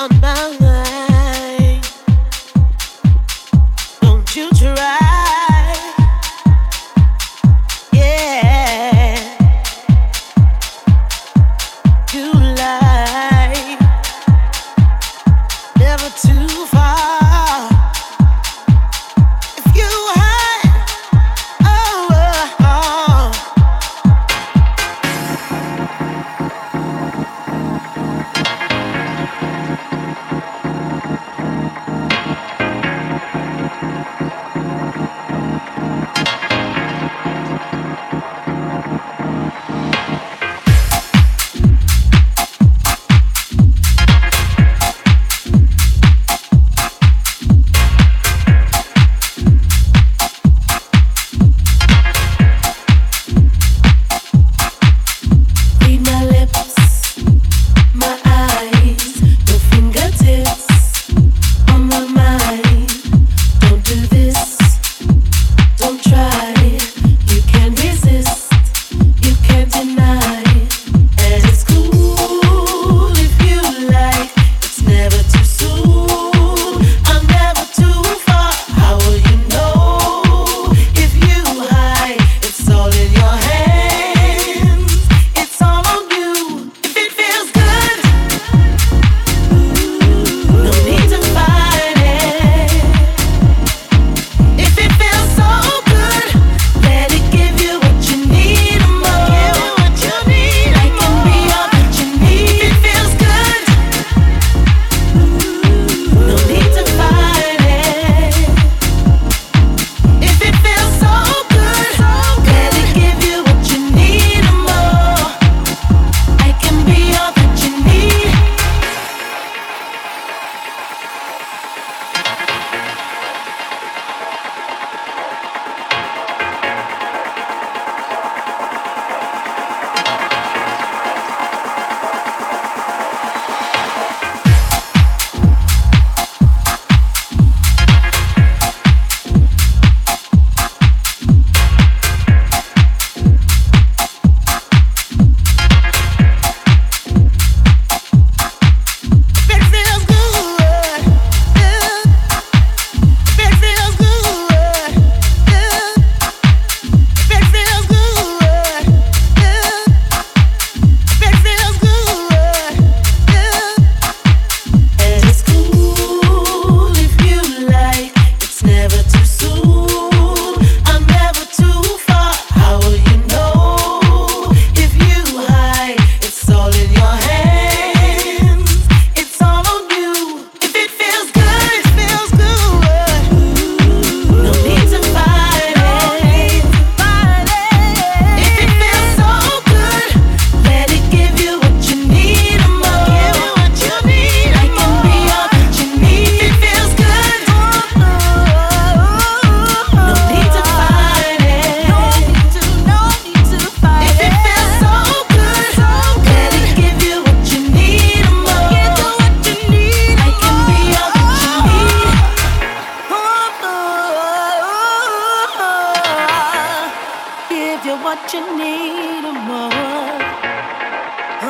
about love. what you need or more. Oh,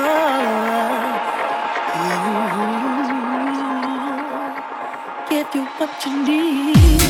Give you what you need.